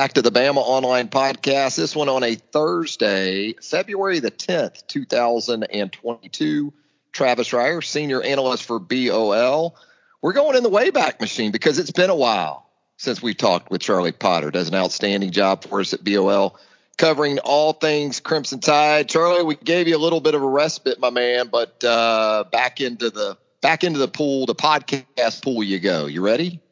Back to the Bama Online Podcast. This one on a Thursday, February the 10th, 2022. Travis Reier, Senior Analyst for BOL. We're going in the Wayback Machine because it's been a while since we talked with Charlie Potter. Does an outstanding job for us at BOL, covering all things Crimson Tide. Charlie, we gave you a little bit of a respite, my man, but uh, back into the back into the pool, the podcast pool you go. You ready?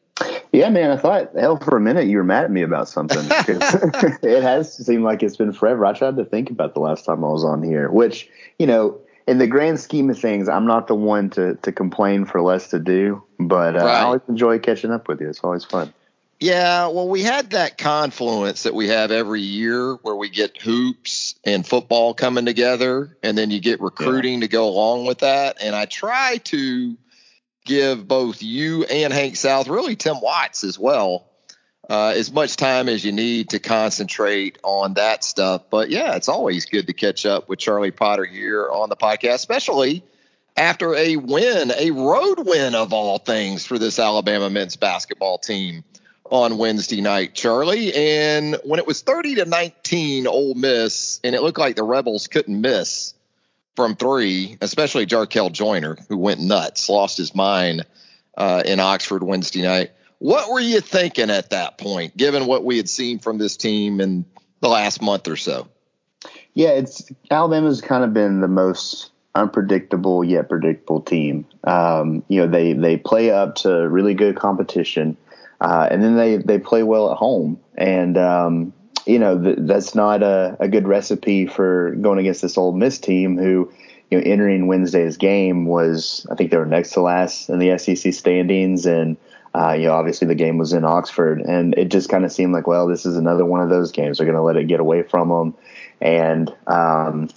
Yeah, man. I thought, hell, for a minute you were mad at me about something. it has seemed like it's been forever. I tried to think about the last time I was on here, which, you know, in the grand scheme of things, I'm not the one to, to complain for less to do, but uh, right. I always enjoy catching up with you. It's always fun. Yeah, well, we had that confluence that we have every year where we get hoops and football coming together, and then you get recruiting yeah. to go along with that. And I try to give both you and Hank South, really Tim Watts as well, uh, as much time as you need to concentrate on that stuff. But yeah, it's always good to catch up with Charlie Potter here on the podcast, especially after a win, a road win of all things for this Alabama men's basketball team on Wednesday night, Charlie. And when it was 30 to 19, Ole Miss, and it looked like the Rebels couldn't miss from three, especially Jarkel Joiner, who went nuts, lost his mind uh, in Oxford Wednesday night. What were you thinking at that point, given what we had seen from this team in the last month or so? Yeah, it's Alabama's kind of been the most unpredictable yet predictable team. Um, you know, they they play up to really good competition, uh, and then they they play well at home. And um, you know, th- that's not a, a good recipe for going against this Ole Miss team who, you know, entering Wednesday's game was, I think they were next to last in the SEC standings. And, uh, you know, obviously the game was in Oxford. And it just kind of seemed like, well, this is another one of those games. They're going to let it get away from them. And, um,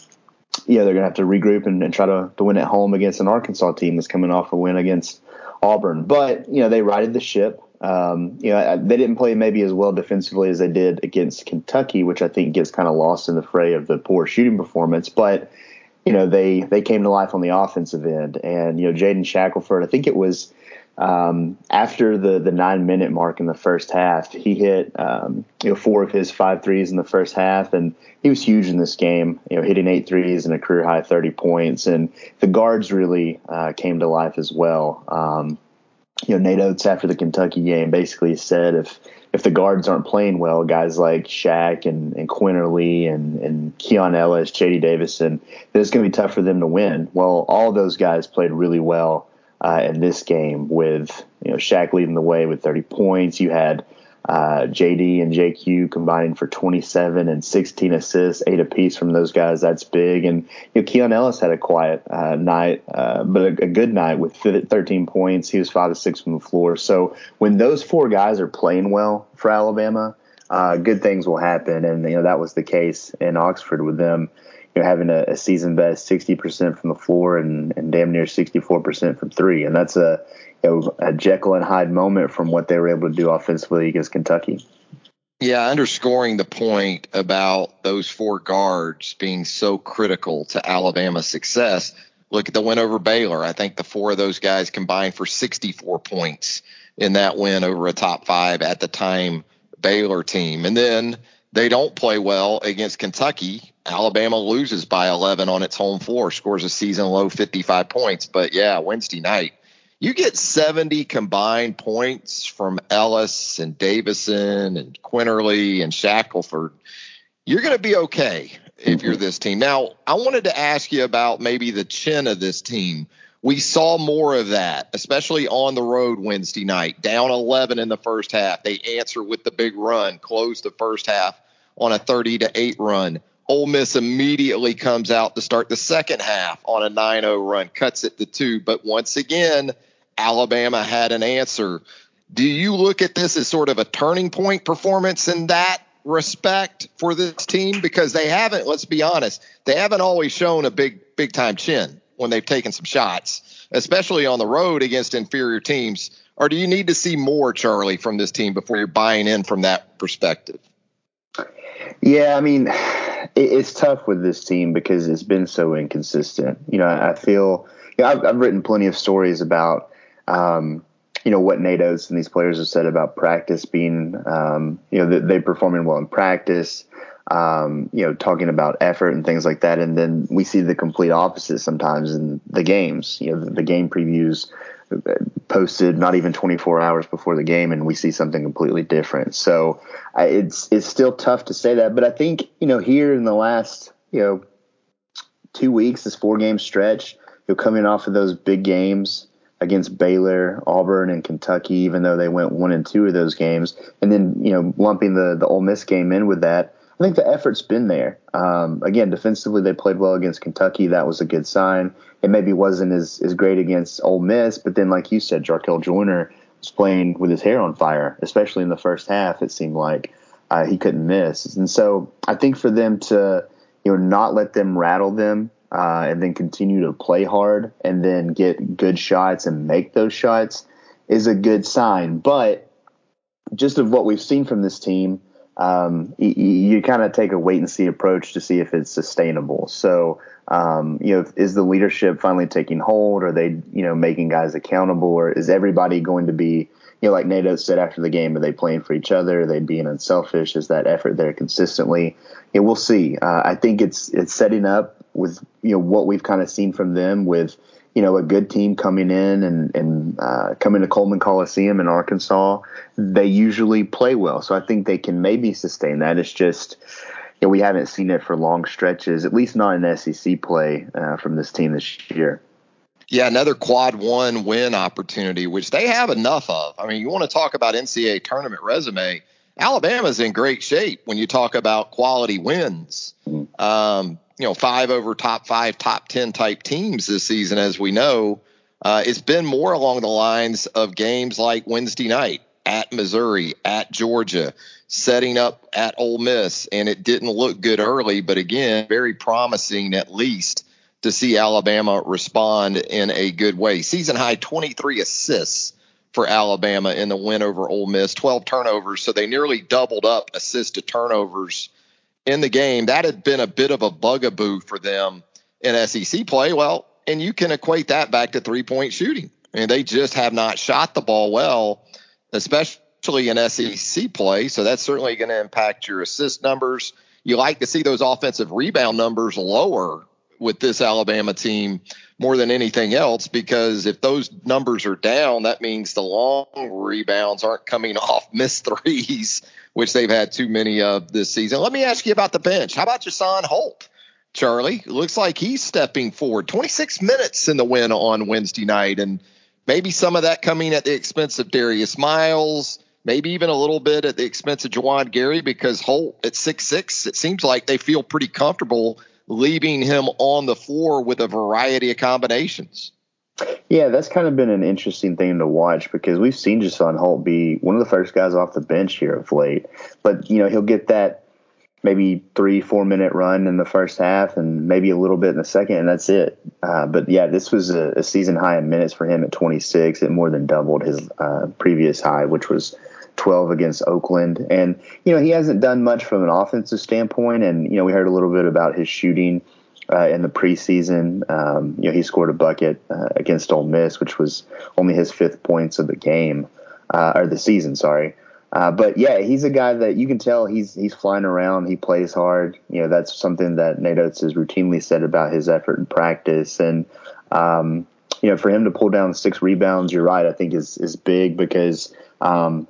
yeah, they're going to have to regroup and, and try to, to win at home against an Arkansas team that's coming off a win against Auburn. But, you know, they righted the ship. Um, you know, they didn't play maybe as well defensively as they did against Kentucky, which I think gets kind of lost in the fray of the poor shooting performance. But you know, they they came to life on the offensive end, and you know, Jaden Shackelford. I think it was um, after the the nine minute mark in the first half, he hit um, you know four of his five threes in the first half, and he was huge in this game. You know, hitting eight threes and a career high thirty points, and the guards really uh, came to life as well. Um, you know, Nate Oats after the Kentucky game basically said if if the guards aren't playing well, guys like Shaq and, and Quinerly and, and Keon Ellis, JD Davison, it's going to be tough for them to win. Well, all those guys played really well uh, in this game with, you know, Shaq leading the way with 30 points. You had uh, JD and JQ combining for 27 and 16 assists, eight apiece from those guys. That's big. And you know, Keon Ellis had a quiet uh, night, uh, but a, a, good night with 13 points. He was five to six from the floor. So when those four guys are playing well for Alabama, uh, good things will happen. And you know that was the case in Oxford with them. You know, having a, a season best 60% from the floor and, and damn near 64% from three. And that's a, was a Jekyll and Hyde moment from what they were able to do offensively against Kentucky. Yeah, underscoring the point about those four guards being so critical to Alabama's success. Look at the win over Baylor. I think the four of those guys combined for 64 points in that win over a top five at the time Baylor team. And then they don't play well against Kentucky. Alabama loses by 11 on its home floor, scores a season low 55 points. But yeah, Wednesday night, you get 70 combined points from Ellis and Davison and Quinerly and Shackelford, you're going to be okay if you're mm-hmm. this team. Now, I wanted to ask you about maybe the chin of this team. We saw more of that, especially on the road Wednesday night. Down 11 in the first half. They answer with the big run, close the first half on a 30 to 8 run. Ole Miss immediately comes out to start the second half on a 9 0 run, cuts it to two. But once again, Alabama had an answer. Do you look at this as sort of a turning point performance in that respect for this team? Because they haven't, let's be honest, they haven't always shown a big, big time chin when they've taken some shots, especially on the road against inferior teams. Or do you need to see more, Charlie, from this team before you're buying in from that perspective? Yeah, I mean, it's tough with this team because it's been so inconsistent. You know, I feel, you know, I've, I've written plenty of stories about, um, you know what Nate Oats and these players have said about practice being, um, you know, they performing well in practice. Um, you know, talking about effort and things like that, and then we see the complete opposite sometimes in the games. You know, the, the game previews uh, posted not even 24 hours before the game, and we see something completely different. So I, it's it's still tough to say that, but I think you know here in the last you know two weeks, this four game stretch, you're coming off of those big games against Baylor, Auburn, and Kentucky, even though they went one and two of those games, and then you know lumping the the Ole Miss game in with that. I think the effort's been there. Um, again, defensively they played well against Kentucky. That was a good sign. It maybe wasn't as as great against Ole Miss, but then like you said, Jarkel Joiner was playing with his hair on fire, especially in the first half. It seemed like uh, he couldn't miss, and so I think for them to you know not let them rattle them uh, and then continue to play hard and then get good shots and make those shots is a good sign. But just of what we've seen from this team, um, you, you kind of take a wait and see approach to see if it's sustainable. So, um, you know, is the leadership finally taking hold? Are they, you know, making guys accountable, or is everybody going to be, you know, like Nate Oats said after the game, are they playing for each other? Are they being unselfish? Is that effort there consistently? Yeah, we'll see. Uh, I think it's it's setting up with you know what we've kind of seen from them with you know a good team coming in and and uh, coming to Coleman Coliseum in Arkansas, they usually play well. So I think they can maybe sustain that. It's just you know, we haven't seen it for long stretches, at least not in SEC play uh, from this team this year. Yeah, another quad one win opportunity, which they have enough of. I mean, you want to talk about NCAA tournament resume. Alabama's in great shape when you talk about quality wins. Mm-hmm. Um, you know, five over top five, top 10 type teams this season, as we know. Uh, it's been more along the lines of games like Wednesday night at Missouri, at Georgia, setting up at Ole Miss, and it didn't look good early, but again, very promising at least to see Alabama respond in a good way. Season high 23 assists for Alabama in the win over Ole Miss, 12 turnovers, so they nearly doubled up assist to turnovers in the game. That had been a bit of a bugaboo for them in SEC play. Well, and you can equate that back to three point shooting. I mean, they just have not shot the ball well, especially in SEC play. So that's certainly going to impact your assist numbers. You like to see those offensive rebound numbers lower with this Alabama team more than anything else because if those numbers are down, that means the long rebounds aren't coming off missed threes which they've had too many of this season. Let me ask you about the bench. How about Jusaun Holt? Charlie, looks like he's stepping forward. 26 minutes in the win on Wednesday night, and maybe some of that coming at the expense of Darius Miles, maybe even a little bit at the expense of Juwan Gary, because Holt at six six, it seems like they feel pretty comfortable leaving him on the floor with a variety of combinations. Yeah, that's kind of been an interesting thing to watch because we've seen Jusaun Holt be one of the first guys off the bench here of late. But, you know, he'll get that maybe three, four minute run in the first half and maybe a little bit in the second, and that's it. Uh, but yeah, this was a, a, season high in minutes for him at 26. It more than doubled his uh, previous high, which was 12 against Oakland. And, you know, he hasn't done much from an offensive standpoint. And, you know, we heard a little bit about his shooting uh, in the preseason. Um, you know, he scored a bucket uh, against Ole Miss, which was only his fifth points of the game uh, or the season. Sorry. Uh, but yeah, he's a guy that you can tell he's he's flying around. He plays hard. You know, that's something that Nate Oats has routinely said about his effort in practice. And um, you know, for him to pull down six rebounds, you're right. I think is is big because um,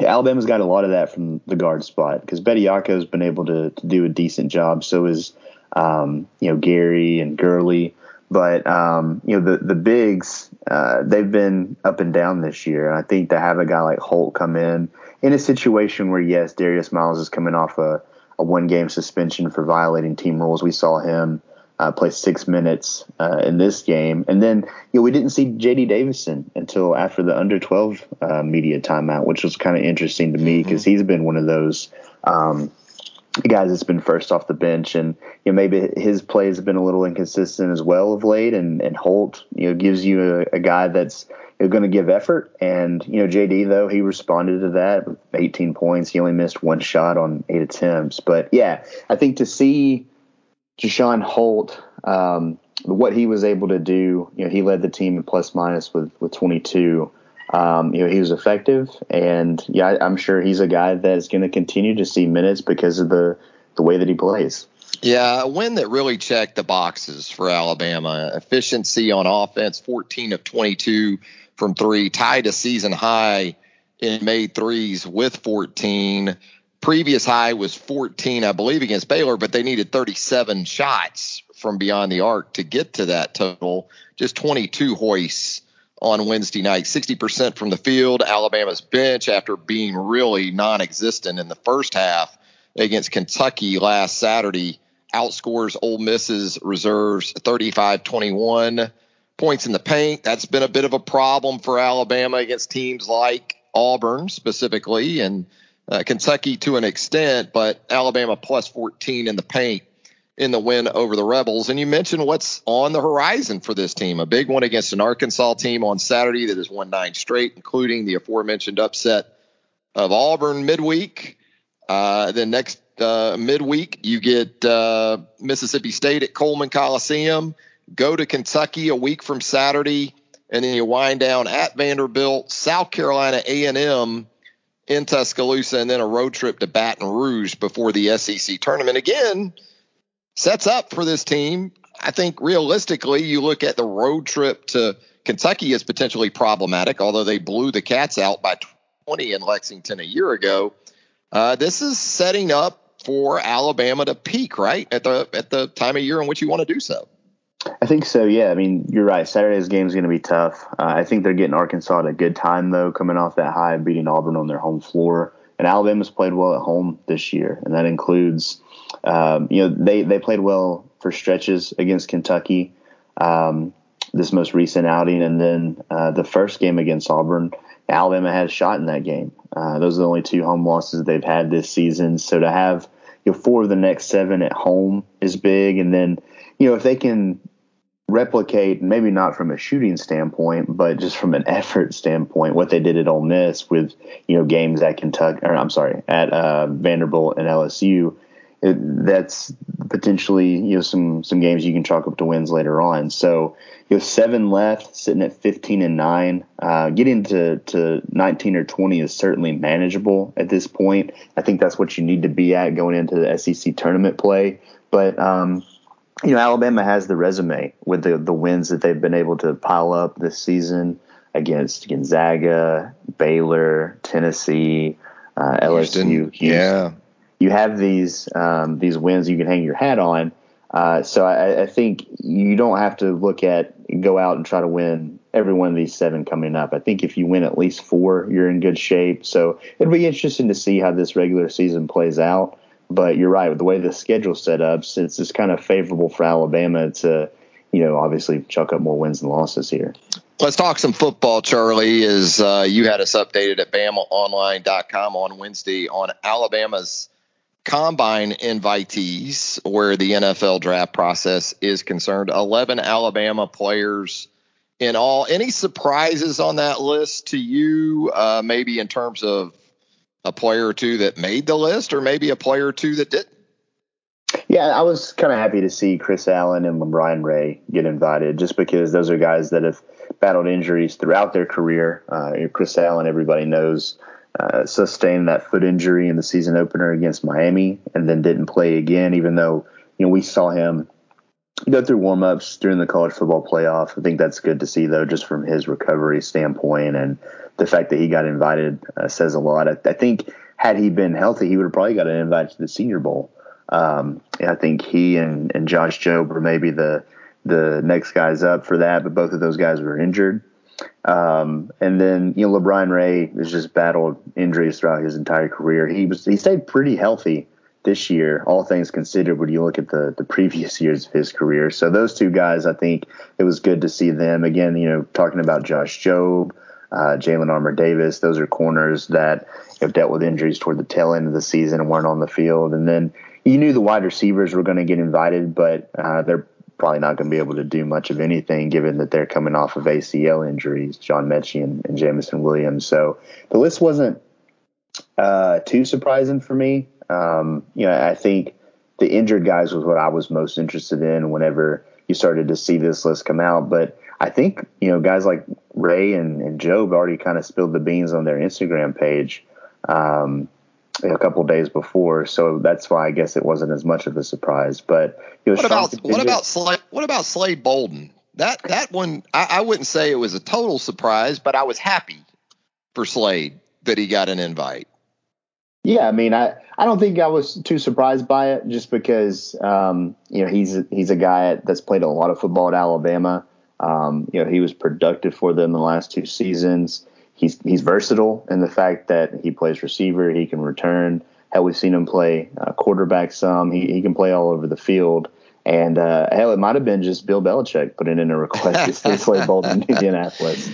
Alabama's got a lot of that from the guard spot because Bediako has been able to, to do a decent job. So is um, you know Gary and Gurley, but um, you know the the bigs uh, they've been up and down this year. And I think to have a guy like Holt come in in a situation where yes, Darius Miles is coming off a, a one game suspension for violating team rules. We saw him uh, play six minutes uh, in this game. And then you know, we didn't see J.D. Davison until after the under 12 uh, media timeout, which was kind of interesting to me because mm-hmm. he's been one of those um, guys that's been first off the bench. And you know, maybe his play has been a little inconsistent as well of late. And, and Holt you know, gives you a, a guy that's you know, going to give effort. And, you know, JD, though, he responded to that with 18 points. He only missed one shot on eight attempts. But yeah, I think to see Jusaun Holt, um, what he was able to do, you know, he led the team in plus minus with with 22. Um, you know, he was effective, and yeah, I, I'm sure he's a guy that's going to continue to see minutes because of the the way that he plays. Yeah, a win that really checked the boxes for Alabama. Efficiency on offense, 14 of 22 from three, tied a season high in made threes with 14 previous high was 14, I believe, against Baylor, but they needed 37 shots from beyond the arc to get to that total. Just 22 hoists on Wednesday night, 60% from the field. Alabama's bench, after being really non existent in the first half against Kentucky last Saturday, outscores Ole Miss's reserves 35 21. Points in the paint. That's been a bit of a problem for Alabama against teams like Auburn specifically. And uh, Kentucky to an extent, but Alabama plus 14 in the paint in the win over the Rebels. And you mentioned what's on the horizon for this team a big one against an Arkansas team on Saturday that has won nine straight, including the aforementioned upset of Auburn midweek. Uh, then next uh, midweek, you get uh, Mississippi State at Coleman Coliseum, go to Kentucky a week from Saturday, and then you wind down at Vanderbilt, South Carolina A&M in Tuscaloosa and then a road trip to Baton Rouge before the SEC tournament. Again, sets up for this team. I think realistically, you look at the road trip to Kentucky as potentially problematic, although they blew the Cats out by 20 in Lexington a year ago. Uh, this is setting up for Alabama to peak, right at the at the time of year in which you want to do so. I think so. Yeah, I mean, you're right. Saturday's game is going to be tough. Uh, I think they're getting Arkansas at a good time though, coming off that high beating Auburn on their home floor. And Alabama's played well at home this year, and that includes, um, you know, they they played well for stretches against Kentucky. Um, this most recent outing, and then uh, the first game against Auburn, Alabama had a shot in that game. Uh, those are the only two home losses they've had this season. So to have you know four of the next seven at home is big, and then you know if they can replicate, maybe not from a shooting standpoint, but just from an effort standpoint, what they did at Ole Miss with you know games at Kentucky, or I'm sorry, at uh, Vanderbilt and LSU. It, that's potentially you know some some games you can chalk up to wins later on. So you have seven left, sitting at 15 and nine. Uh, getting to to 19 or 20 is certainly manageable at this point. I think that's what you need to be at going into the SEC tournament play. But um, you know, Alabama has the resume with the the wins that they've been able to pile up this season against Gonzaga, Baylor, Tennessee, uh, LSU. Houston. Yeah, you have these um, these wins you can hang your hat on. Uh, so I, I, think you don't have to look at go out and try to win every one of these seven coming up. I think if you win at least four, you're in good shape. So it'll be interesting to see how this regular season plays out. But you're right with the way the schedule's set up, since it's kind of favorable for Alabama to, you know, obviously chuck up more wins and losses here. Let's talk some football, Charlie. As uh, you had us updated at BamaOnline.com on Wednesday on Alabama's combine invitees, where the NFL draft process is concerned. 11 Alabama players in all. Any surprises on that list to you, uh, maybe in terms of a player or two that made the list, or maybe a player or two that didn't? Yeah, I was kind of happy to see Chris Allen and LaBryan Ray get invited, just because those are guys that have battled injuries throughout their career. Uh, Chris Allen, everybody knows, uh, sustained that foot injury in the season opener against Miami, and then didn't play again, even though you know we saw him go through warmups during the college football playoff. I think that's good to see, though, just from his recovery standpoint and the fact that he got invited uh, says a lot. I, I, think had he been healthy, he would have probably got an invite to the Senior Bowl. Um, I think he and, and Josh Jobe were maybe the the next guys up for that, but both of those guys were injured. Um, and then you know LaBryan Ray has just battled injuries throughout his entire career. He was he stayed pretty healthy this year, all things considered, when you look at the the previous years of his career. So those two guys, I think it was good to see them again. You know, talking about Josh Jobe, uh, Jalyn Armour Davis, those are corners that have dealt with injuries toward the tail end of the season and weren't on the field. And then you knew the wide receivers were going to get invited, but uh, they're probably not going to be able to do much of anything given that they're coming off of ACL injuries, John Metchie and, and Jameson Williams. So the list wasn't uh, too surprising for me. Um, you know, I think the injured guys was what I was most interested in whenever you started to see this list come out. But I think, you know, guys like Ray and, and Jobe already kind of spilled the beans on their Instagram page. Um, a couple days before, so that's why I guess it wasn't as much of a surprise. But what about what about Slade, what about Slade Bolden? That that one I, I, wouldn't say it was a total surprise, but I was happy for Slade that he got an invite. Yeah, I mean, I, I don't think I was too surprised by it, just because um, you know he's he's a guy that's played a lot of football at Alabama. Um, you know, he was productive for them the last two seasons he's he's versatile in the fact that he plays receiver, he can return. Hell, we've seen him play uh, quarterback some. He he can play all over the field. And uh, hell, it might have been just Bill Belichick putting in a request to Bolden in Indianapolis.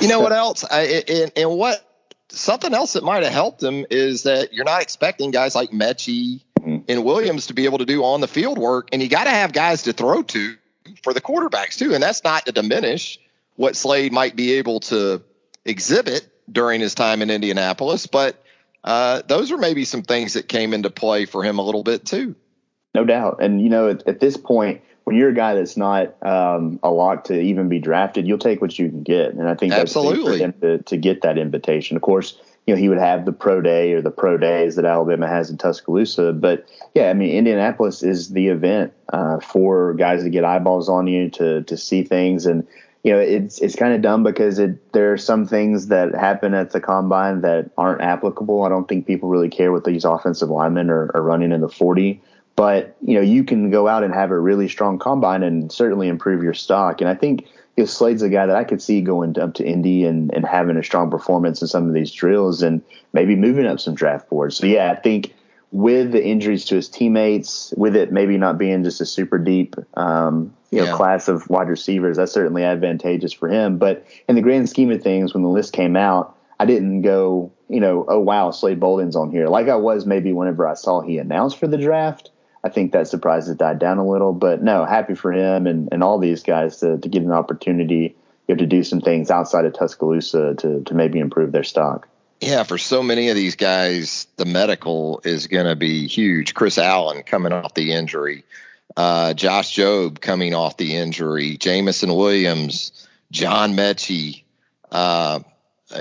you know what else? I, and, and what something else that might have helped him is that you're not expecting guys like Metchie mm-hmm. and Williams to be able to do on the field work, and you got to have guys to throw to for the quarterbacks too. And that's not to diminish what Slade might be able to exhibit during his time in Indianapolis, but uh, those are maybe some things that came into play for him a little bit too. No doubt. And, you know, at, at this point, when you're a guy that's not um, a lock to even be drafted, you'll take what you can get. And I think that's Absolutely. to, to get that invitation. Of course, you know, he would have the pro day or the pro days that Alabama has in Tuscaloosa. But yeah, I mean, Indianapolis is the event uh, for guys to get eyeballs on you to to see things. And you know, it's it's kind of dumb because it there are some things that happen at the combine that aren't applicable. I don't think people really care what these offensive linemen are, are running in the 40. But you know, you can go out and have a really strong combine and certainly improve your stock. And I think you know, Slade's a guy that I could see going up to Indy and, and having a strong performance in some of these drills and maybe moving up some draft boards. So yeah, I think with the injuries to his teammates, with it maybe not being just a super deep um, you know class of wide receivers. That's certainly advantageous for him. But in the grand scheme of things, when the list came out, I didn't go, you know, oh wow, Slade Bolden's on here, like I was maybe whenever I saw he announced for the draft. I think that surprise has died down a little, but no, happy for him and, and all these guys to, to get an opportunity you know, to do some things outside of Tuscaloosa to to maybe improve their stock. Yeah, for so many of these guys, the medical is going to be huge. Chris Allen coming off the injury uh, Josh Jobe coming off the injury, Jameson Williams, John Metchie, uh,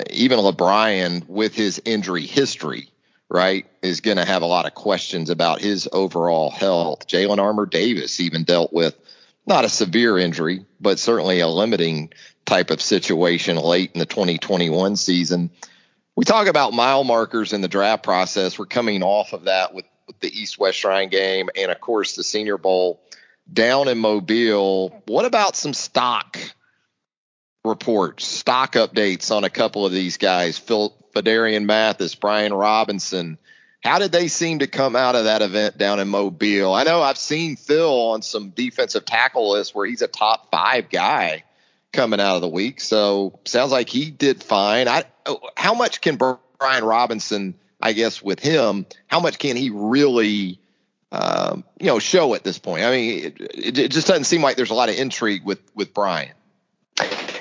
even LaBryan with his injury history, right, is going to have a lot of questions about his overall health. Jalyn Armour Davis even dealt with not a severe injury, but certainly a limiting type of situation late in the 2021 season. We talk about mile markers in the draft process. We're coming off of that with the East West Shrine game, and of course the Senior Bowl down in Mobile. What about some stock reports, stock updates on a couple of these guys? Phil Phidarian Mathis, Brian Robinson. How did they seem to come out of that event down in Mobile? I know I've seen Phil on some defensive tackle lists where he's a top five guy coming out of the week. So sounds like he did fine. I how much can Brian Robinson I guess with him, how much can he really, um, you know, show at this point? I mean, it, it, just doesn't seem like there's a lot of intrigue with with Brian.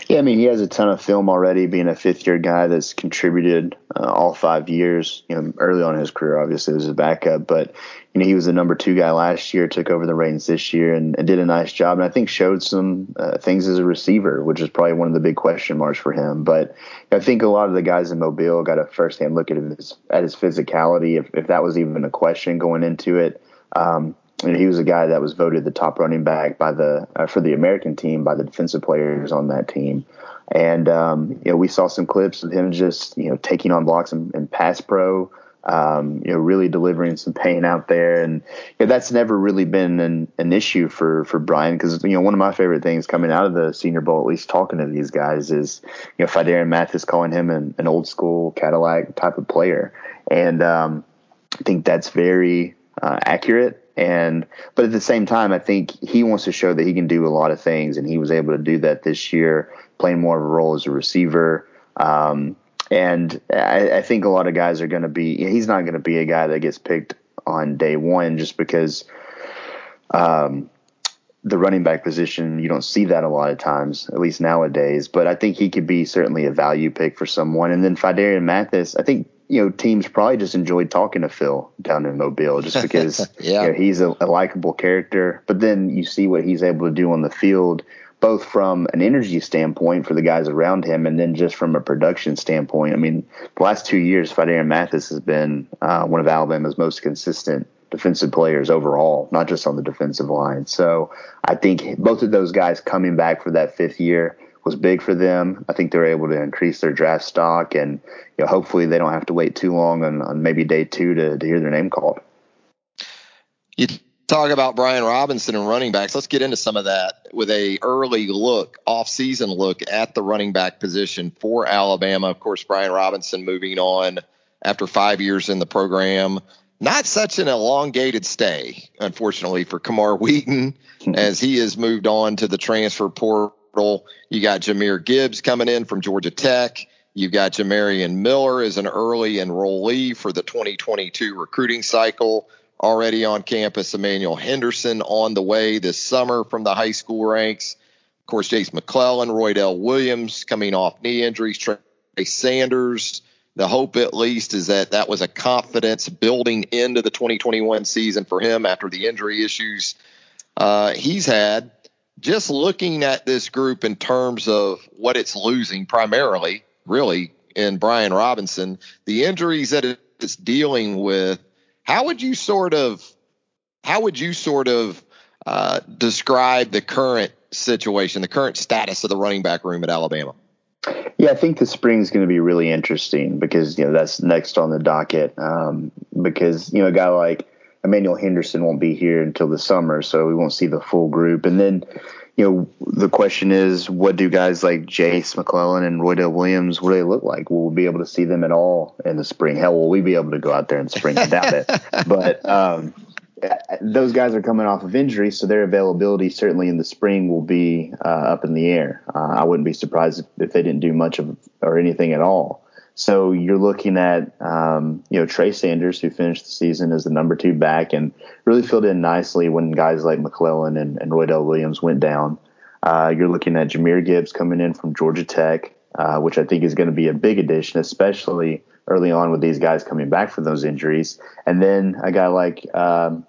Yeah, I mean, he has a ton of film already, being a fifth year guy that's contributed uh, all five years. You know, early on in his career, obviously, was a backup, but you know, he was the number two guy last year, took over the reins this year, and, and did a nice job. And I think showed some uh, things as a receiver, which is probably one of the big question marks for him. But I think a lot of the guys in Mobile got a firsthand look at his at his physicality, if if that was even a question going into it. Um, and he was a guy that was voted the top running back by the uh, for the American team by the defensive players on that team. And um, you know, we saw some clips of him just you know taking on blocks and, and pass pro. Um, you know, really delivering some pain out there, and you know, that's never really been an, an issue for for Brian because you know one of my favorite things coming out of the Senior Bowl, at least talking to these guys, is you know Phidarian Mathis calling him an, an old school Cadillac type of player, and um, I think that's very uh, accurate. And but at the same time, I think he wants to show that he can do a lot of things, and he was able to do that this year, playing more of a role as a receiver. Um, and I, I, think a lot of guys are going to be. He's not going to be a guy that gets picked on day one just because um, the running back position you don't see that a lot of times, at least nowadays. But I think he could be certainly a value pick for someone. And then Phidarian Mathis, I think you know, teams probably just enjoyed talking to Phil down in Mobile just because yeah. you know, he's a, a likable character. But then you see what he's able to do on the field, both from an energy standpoint for the guys around him, and then just from a production standpoint. I mean, the last two years, Phidarian Mathis has been uh, one of Alabama's most consistent defensive players overall, not just on the defensive line. So I think both of those guys coming back for that fifth year was big for them. I think they're able to increase their draft stock, and you know, hopefully they don't have to wait too long on, on maybe day two to, to hear their name called. You talk about Brian Robinson and running backs. Let's get into some of that with a early look, off-season look at the running back position for Alabama. Of course, Brian Robinson moving on after five years in the program. Not such an elongated stay, unfortunately, for Camar Wheaton, as he has moved on to the transfer portal you got Jahmyr Gibbs coming in from Georgia Tech. You've got Jamarion Miller as an early enrollee for the 2022 recruiting cycle. Already on campus, Emmanuel Henderson on the way this summer from the high school ranks. Of course, Jase McClellan, Roydell Williams coming off knee injuries, Trey Sanders. The hope, at least, is that that was a confidence building into the 2021 season for him after the injury issues uh, he's had just looking at this group in terms of what it's losing primarily, really, in Brian Robinson, the injuries that it's dealing with, how would you sort of how would you sort of uh, describe the current situation, the current status of the running back room at Alabama? Yeah, I think the spring is going to be really interesting because you know that's next on the docket. Um, because you know a guy like Emmanuel Henderson won't be here until the summer, so we won't see the full group. And then, you know, the question is, what do guys like Jase McClellan and Roydell Williams, what do they look like? Will we be able to see them at all in the spring? Hell, will we be able to go out there in the spring? I doubt it. But um, those guys are coming off of injury, so their availability certainly in the spring will be uh, up in the air. Uh, I wouldn't be surprised if, if they didn't do much of or anything at all. So you're looking at, um, you know, Trey Sanders, who finished the season as the number two back and really filled in nicely when guys like McClellan and, and Roydell Williams went down. Uh, you're looking at Jahmyr Gibbs coming in from Georgia Tech, uh, which I think is going to be a big addition, especially early on with these guys coming back from those injuries. And then a guy like um,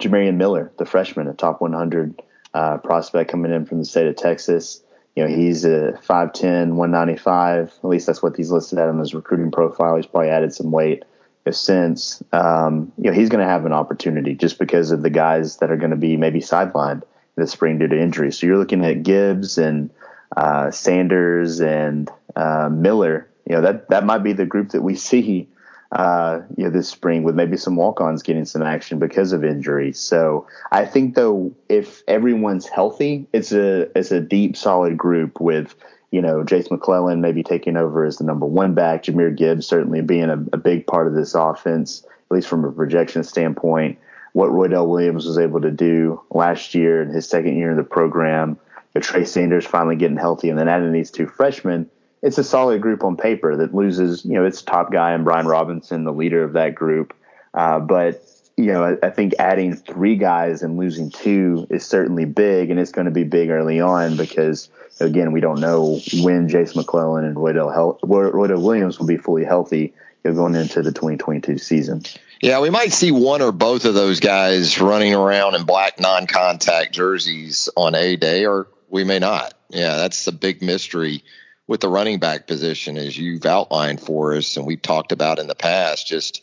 Jamarion Miller, the freshman, a top 100 uh, prospect coming in from the state of Texas. You know, he's a 5'10, 195. At least that's what he's listed at on his recruiting profile. He's probably added some weight since. Um, you know, he's going to have an opportunity just because of the guys that are going to be maybe sidelined this spring due to injury. So you're looking at Gibbs and uh, Sanders and uh, Miller. You know, that, that might be the group that we see uh, you know, this spring with maybe some walk-ons getting some action because of injuries. So I think though, if everyone's healthy, it's a it's a deep, solid group with you know Jase McClellan maybe taking over as the number one back, Jahmyr Gibbs certainly being a, a big part of this offense, at least from a projection standpoint. What Roydell Williams was able to do last year in his second year in the program, you Trey Sanders finally getting healthy, and then adding these two freshmen it's a solid group on paper that loses, you know, its top guy and Brian Robinson, the leader of that group. Uh, but you know, I, I, think adding three guys and losing two is certainly big, and it's going to be big early on because again, we don't know when Jase McClellan and Roydell, Roydell Williams will be fully healthy going into the 2022 season. Yeah, we might see one or both of those guys running around in black non-contact jerseys on a day, or we may not. Yeah, that's a big mystery with the running back position, as you've outlined for us, and we've talked about in the past, just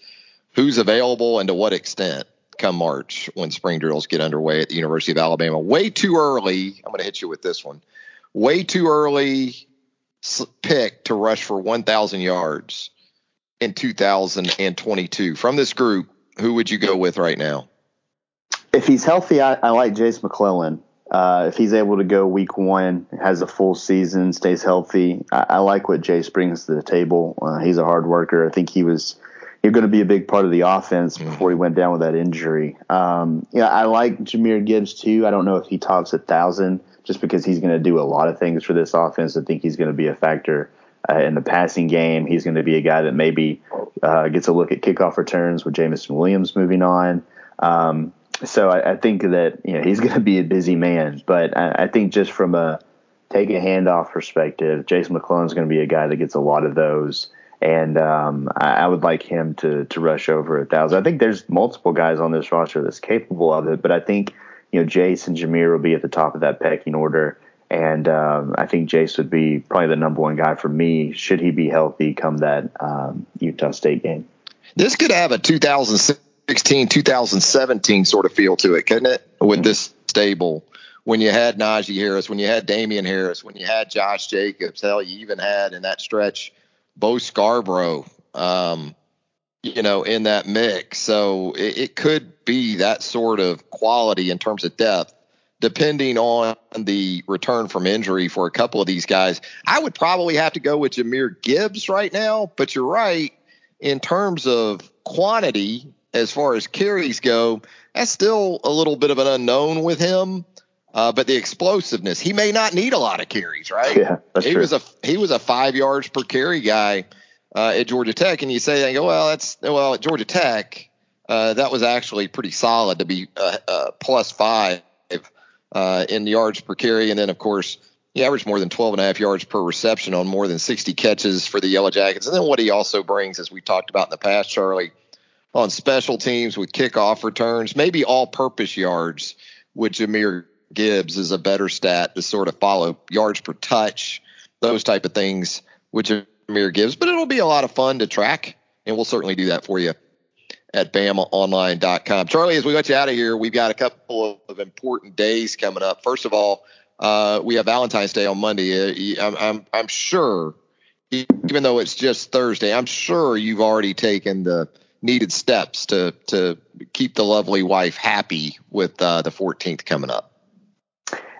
who's available and to what extent come March when spring drills get underway at the University of Alabama. Way too early. I'm going to hit you with this one. Way too early pick to rush for 1,000 yards in 2022 from this group, who would you go with right now? If he's healthy, I, I like Jase McClellan. Uh, if he's able to go week one, has a full season, stays healthy, I, I like what Jase brings to the table. Uh, he's a hard worker. I think he was you're going to be a big part of the offense mm-hmm. before he went down with that injury. Um, yeah, I like Jahmyr Gibbs too. I don't know if he tops a thousand just because he's going to do a lot of things for this offense. I think he's going to be a factor uh, in the passing game. He's going to be a guy that maybe uh, gets a look at kickoff returns with Jameson Williams moving on. Um, so I, I, think that you know he's going to be a busy man, but I, I think just from a take a handoff perspective, Jase McClellan's going to be a guy that gets a lot of those and um, I, I, would like him to to rush over a thousand. I think there's multiple guys on this roster that's capable of it, but I think you know Jase and Jahmyr will be at the top of that pecking order, and um, I think Jase would be probably the number one guy for me should he be healthy come that um, Utah State game. This could have a 2016 2017 sort of feel to it, couldn't it? With this stable. When you had Najee Harris, when you had Damien Harris, when you had Josh Jacobs, hell, you even had in that stretch Bo Scarborough, um, you know, in that mix. So it, it, could be that sort of quality in terms of depth, depending on the return from injury for a couple of these guys. I would probably have to go with Jahmyr Gibbs right now, but you're right. In terms of quantity, as far as carries go, that's still a little bit of an unknown with him. Uh, but the explosiveness, he may not need a lot of carries, right? Yeah, he true. was a he was a five yards per carry guy uh, at Georgia Tech, and you say, go, well, that's well at Georgia Tech, uh, that was actually pretty solid to be uh, uh, plus five uh, in yards per carry, and then of course he averaged more than 12 and a half yards per reception on more than 60 catches for the Yellow Jackets, and then what he also brings, as we talked about in the past, Charlie, on special teams with kickoff returns, maybe all-purpose yards with Jahmyr Gibbs is a better stat to sort of follow yards per touch, those type of things, which Jahmyr Gibbs. But it'll be a lot of fun to track, and we'll certainly do that for you at BamaOnline.com. Charlie, as we let you out of here, we've got a couple of important days coming up. First of all, uh, we have Valentine's Day on Monday. Uh, I'm, I'm, I'm sure, even though it's just Thursday, I'm sure you've already taken the needed steps to to keep the lovely wife happy with uh, the 14th coming up.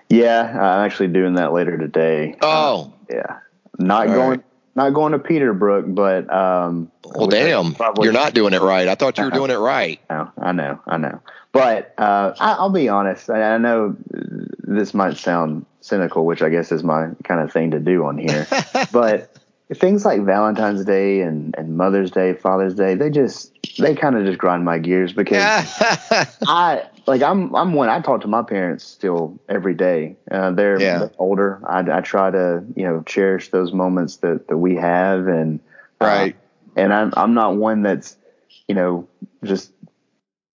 Yeah, I'm actually doing that later today. Oh, uh, yeah. Not All going, right. not going to Peterbrooke, but um. Well, damn, you're not doing it right. I thought you were doing it right. No, I know, I know. But uh, I, will be honest. I, I know this might sound cynical, which I guess is my kind of thing to do on here. but things like Valentine's Day and, and Mother's Day, Father's Day, they just they kind of just grind my gears because I like I'm I'm one I talk to my parents still every day. Uh, they're, yeah. older. I, I try to you know cherish those moments that that we have and uh, right. Uh, and I'm I'm not one that's you know just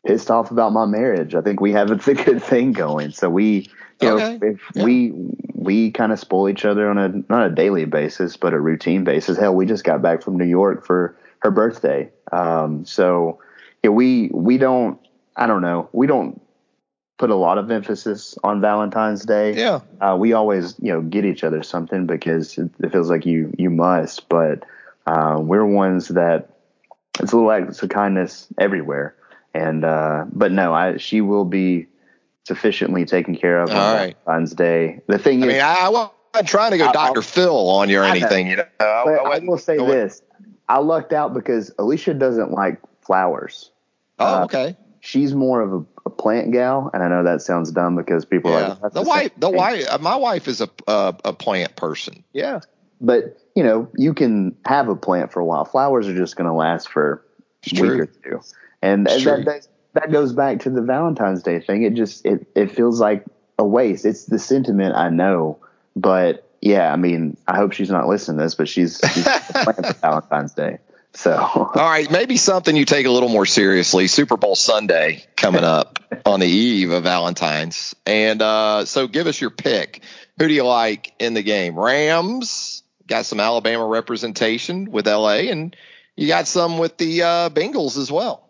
pissed off about my marriage. I think we have a good thing going. So we you okay. know if yeah. we we kind of spoil each other on a not a daily basis but a routine basis. Hell, we just got back from New York for her birthday. Um, so yeah, we we don't I don't know. We don't put a lot of emphasis on Valentine's Day. Yeah. Uh, we always, you know, get each other something because it, it feels like you you must. But uh, we're ones that it's a little acts of kindness everywhere. And uh, but no, I she will be sufficiently taken care of All on right. Valentine's Day. The thing I is, mean, I, I wasn't trying to go Dr. Phil on you or anything. You know, I, I, I will say this: I lucked out because Alicia doesn't like flowers. Oh, uh, okay she's more of a, a, plant gal, and I know that sounds dumb because people yeah. are like the, the wife. The wife, uh, my wife is a uh, a plant person. Yeah, but you know, you can have a plant for a while. Flowers are just going to last for a week or two, and, and that, that, that goes back to the Valentine's Day thing. It just it it feels like a waste. It's the sentiment I know, but yeah, I mean, I hope she's not listening to this, but she's, she's playing for Valentine's Day. So, all right, maybe something you take a little more seriously. Super Bowl Sunday coming up on the eve of Valentine's, and uh, so give us your pick. Who do you like in the game? Rams got some Alabama representation with LA, and you got some with the uh, Bengals as well.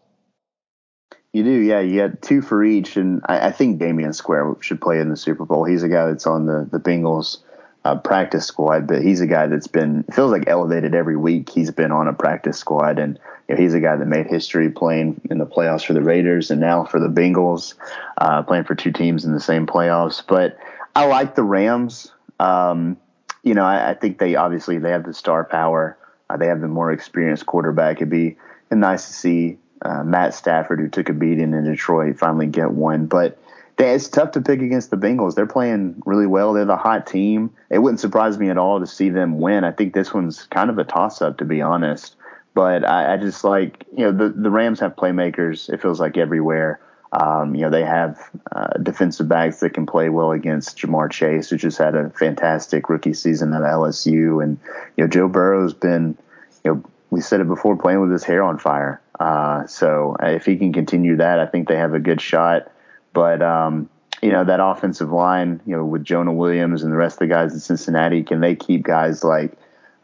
You do, yeah. You got two for each, and I, I think Damion Square should play in the Super Bowl. He's a guy that's on the the Bengals uh, practice squad, but he's a guy that's been feels like elevated every week. He's been on a practice squad, and you know, he's a guy that made history playing in the playoffs for the Raiders and now for the Bengals, uh, playing for two teams in the same playoffs. But I like the Rams. Um, you know, I, I, think they obviously they have the star power. Uh, they have the more experienced quarterback. It'd be nice to see uh, Matt Stafford, who took a beating in Detroit, finally get one. But it's tough to pick against the Bengals. They're playing really well. They're the hot team. It wouldn't surprise me at all to see them win. I think this one's kind of a toss up, to be honest. But I, I just like you know the the Rams have playmakers. It feels like everywhere. Um, you know they have uh, defensive backs that can play well against Ja'Marr Chase, who just had a fantastic rookie season at LSU, and you know Joe Burrow's been you know we said it before playing with his hair on fire. Uh, so if he can continue that, I think they have a good shot. But um, you know that offensive line, you know, with Jonah Williams and the rest of the guys in Cincinnati, can they keep guys like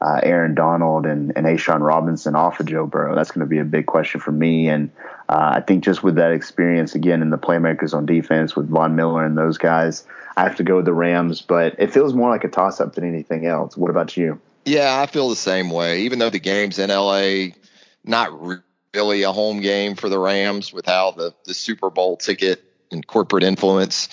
uh, Aaron Donald and, and A'Shawn Robinson off of Joe Burrow? That's going to be a big question for me. And uh, I think just with that experience again in the playmakers on defense with Von Miller and those guys, I have to go with the Rams. But it feels more like a toss up than anything else. What about you? Yeah, I feel the same way. Even though the game's in LA, not really a home game for the Rams with how the, the Super Bowl ticket and corporate influence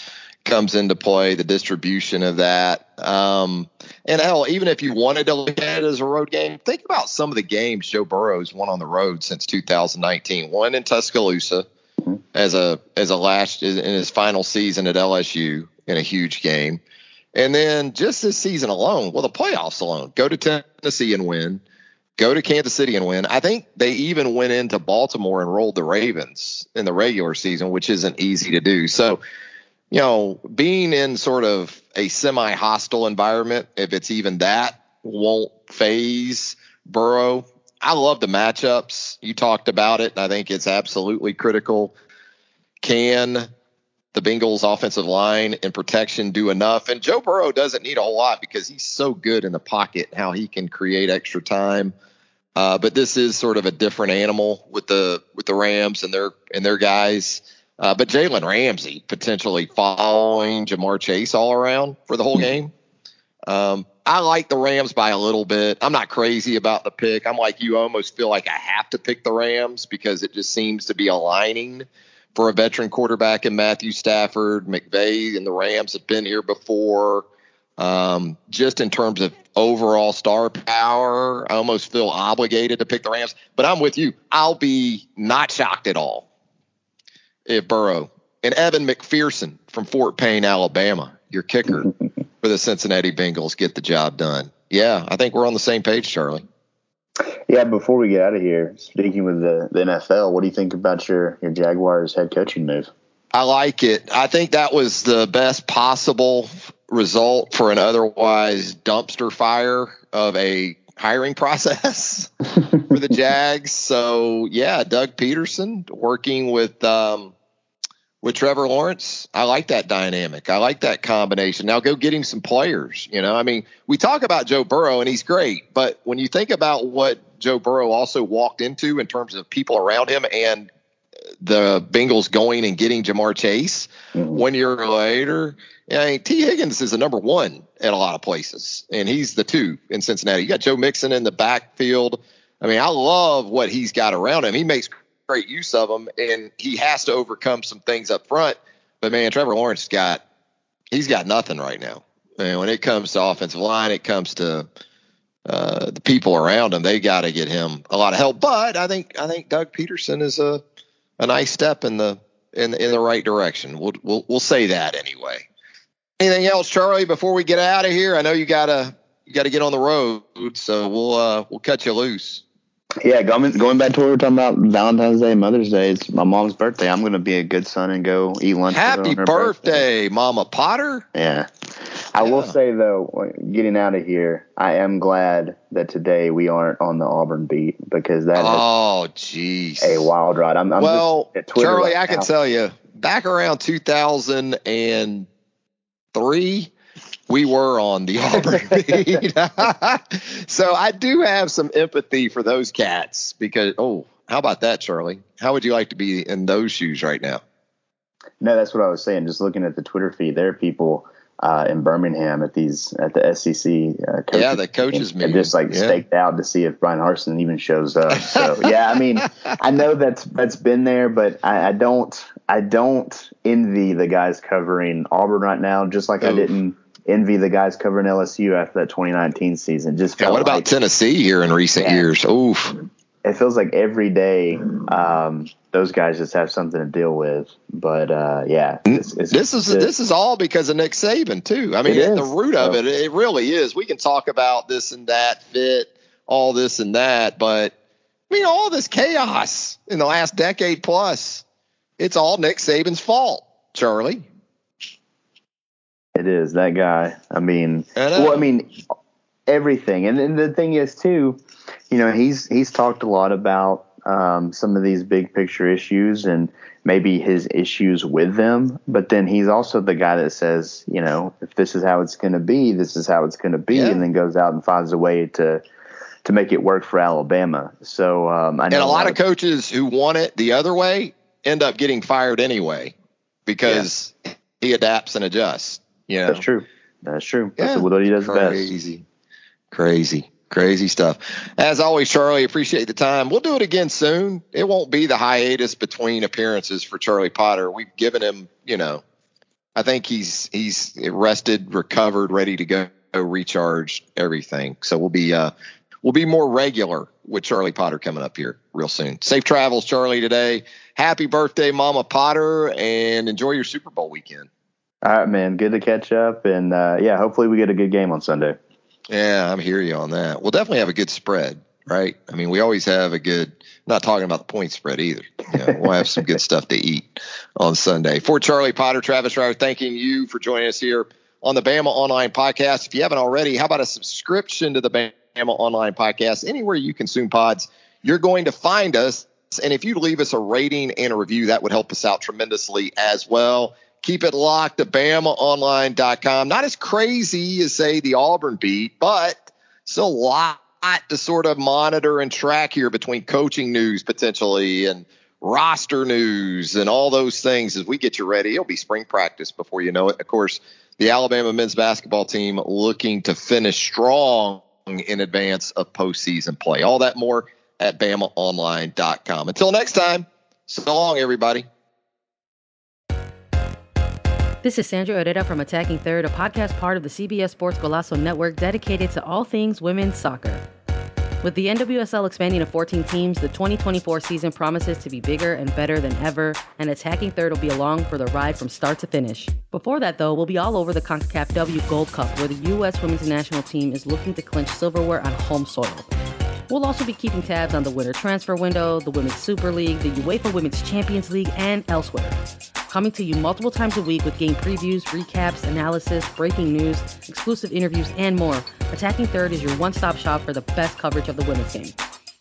comes into play, the distribution of that. Um, and hell, even if you wanted to look at it as a road game, think about some of the games Joe Burrow's won on the road since 2019. One in Tuscaloosa mm-hmm. as a as a last in his final season at LSU in a huge game. And then just this season alone, well, the playoffs alone, go to Tennessee and win, go to Kansas City and win. I think they even went into Baltimore and rolled the Ravens in the regular season, which isn't easy to do. So, you know, being in sort of a semi hostile environment, if it's even that, won't faze Burrow. I love the matchups. You talked about it, I think it's absolutely critical. Can the Bengals offensive line and protection do enough? And Joe Burrow doesn't need a whole lot because he's so good in the pocket, how he can create extra time. Uh, but this is sort of a different animal with the with the Rams and their and their guys. Uh, but Jalen Ramsey potentially following Ja'Marr Chase all around for the whole game. Um, I like the Rams by a little bit. I'm not crazy about the pick. I'm like you, almost feel like I have to pick the Rams because it just seems to be aligning for a veteran quarterback in Matthew Stafford. McVay and the Rams have been here before. Um, just in terms of overall star power, I almost feel obligated to pick the Rams. But I'm with you. I'll be not shocked at all if Burrow and Evan McPherson from Fort Payne, Alabama, your kicker for the Cincinnati Bengals, get the job done. Yeah, I think we're on the same page, Charlie. Yeah, before we get out of here, speaking with the, the NFL, what do you think about your, your Jaguars head coaching move? I like it. I think that was the best possible result for an otherwise dumpster fire of a hiring process for the Jags. So yeah, Doug Pederson working with um, with Trevor Lawrence. I like that dynamic. I like that combination. Now go get him some players. You know, I mean, we talk about Joe Burrow and he's great, but when you think about what Joe Burrow also walked into in terms of people around him and the Bengals going and getting Ja'Marr Chase mm-hmm. one year later. I mean, Tee Higgins is the number one at a lot of places, and he's the two in Cincinnati. You got Joe Mixon in the backfield. I mean, I love what he's got around him. He makes great use of them, and he has to overcome some things up front. But man, Trevor Lawrence got he's got nothing right now. And when it comes to offensive line, it comes to uh, the people around him. They got to get him a lot of help. But I think I think Doug Pederson is a a nice step in the in in the right direction. We'll we'll we'll say that anyway. Anything else, Charlie? Before we get out of here, I know you gotta you gotta get on the road, so we'll uh, we'll cut you loose. Yeah, going going back to what we were talking about Valentine's Day, Mother's Day. It's my mom's birthday. I'm going to be a good son and go eat lunch. Happy birthday, birthday, Mama Potter. Yeah. I yeah. will say though, getting out of here, I am glad that today we aren't on the Auburn beat because that oh jeez a wild ride. I'm, I'm well, Charlie, right I can tell you back around 2003 we were on the Auburn beat. so I do have some empathy for those cats because, oh, how about that, Charlie? How would you like to be in those shoes right now? No, that's what I was saying. Just looking at the Twitter feed, there are people uh, in Birmingham at these at the SEC. Uh, coaches yeah, the coaches meeting. just like yeah. staked out to see if Bryan Harsin even shows up. So yeah, I mean, I know that's that's been there, but I, I, don't I don't envy the guys covering Auburn right now, just like Oof. I didn't envy the guys covering LSU after that 2019 season. Just yeah, what about like, Tennessee here in recent yeah, years? Oof. It feels like every day um, those guys just have something to deal with. But uh, yeah, it's, it's, this is it's, this is all because of Nick Saban too. I mean, at the root of it, it really is. We can talk about this and that fit, all this and that, but I mean, all this chaos in the last decade plus, it's all Nick Saban's fault, Charlie. It is that guy. I mean, I well, I mean, everything. And then the thing is too, you know, he's he's talked a lot about um, some of these big picture issues and maybe his issues with them. But then he's also the guy that says, you know, if this is how it's going to be, this is how it's going to be, yeah. and then goes out and finds a way to to make it work for Alabama. So um, I know and a lot, of coaches who want it the other way end up getting fired anyway because yeah. he adapts and adjusts. Yeah, that's true. That's true. Yeah. That's what he does crazy. best. Crazy, crazy. Crazy stuff. As always, Charlie, appreciate the time. We'll do it again soon. It won't be the hiatus between appearances for Charlie Potter. We've given him, you know, I think he's he's rested, recovered, ready to go, recharged, everything. So we'll be uh we'll be more regular with Charlie Potter coming up here real soon. Safe travels, Charlie, today. Happy birthday, Mama Potter, and enjoy your Super Bowl weekend. All right, man. Good to catch up, and uh, yeah, hopefully we get a good game on Sunday. Yeah, I'm hear you on that. We'll definitely have a good spread, right? I mean, we always have a good. Not talking about the point spread either. You know, we'll have some good stuff to eat on Sunday. For Charlie Potter, Travis Reier, thanking you for joining us here on the Bama Online Podcast. If you haven't already, how about a subscription to the Bama Online Podcast? Anywhere you consume pods, you're going to find us. And if you leave us a rating and a review, that would help us out tremendously as well. Keep it locked at BamaOnline.com. Not as crazy as, say, the Auburn beat, but still a lot to sort of monitor and track here between coaching news potentially and roster news and all those things as we get you ready. It'll be spring practice before you know it. Of course, the Alabama men's basketball team looking to finish strong in advance of postseason play. All that more at BamaOnline.com. Until next time, so long, everybody. This is Sandra Herrera from Attacking Third, a podcast part of the CBS Sports Golazo Network dedicated to all things women's soccer. With the NWSL expanding to 14 teams, the 2024 season promises to be bigger and better than ever, and Attacking Third will be along for the ride from start to finish. Before that, though, we'll be all over the CONCACAF W Gold Cup, where the U.S. women's national team is looking to clinch silverware on home soil. We'll also be keeping tabs on the winter transfer window, the Women's Super League, the UEFA Women's Champions League, and elsewhere. Coming to you multiple times a week with game previews, recaps, analysis, breaking news, exclusive interviews, and more. Attacking Third is your one stop shop for the best coverage of the women's game.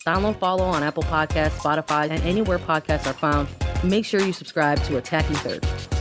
Download, follow on Apple Podcasts, Spotify, and anywhere podcasts are found. Make sure you subscribe to Attacking Third.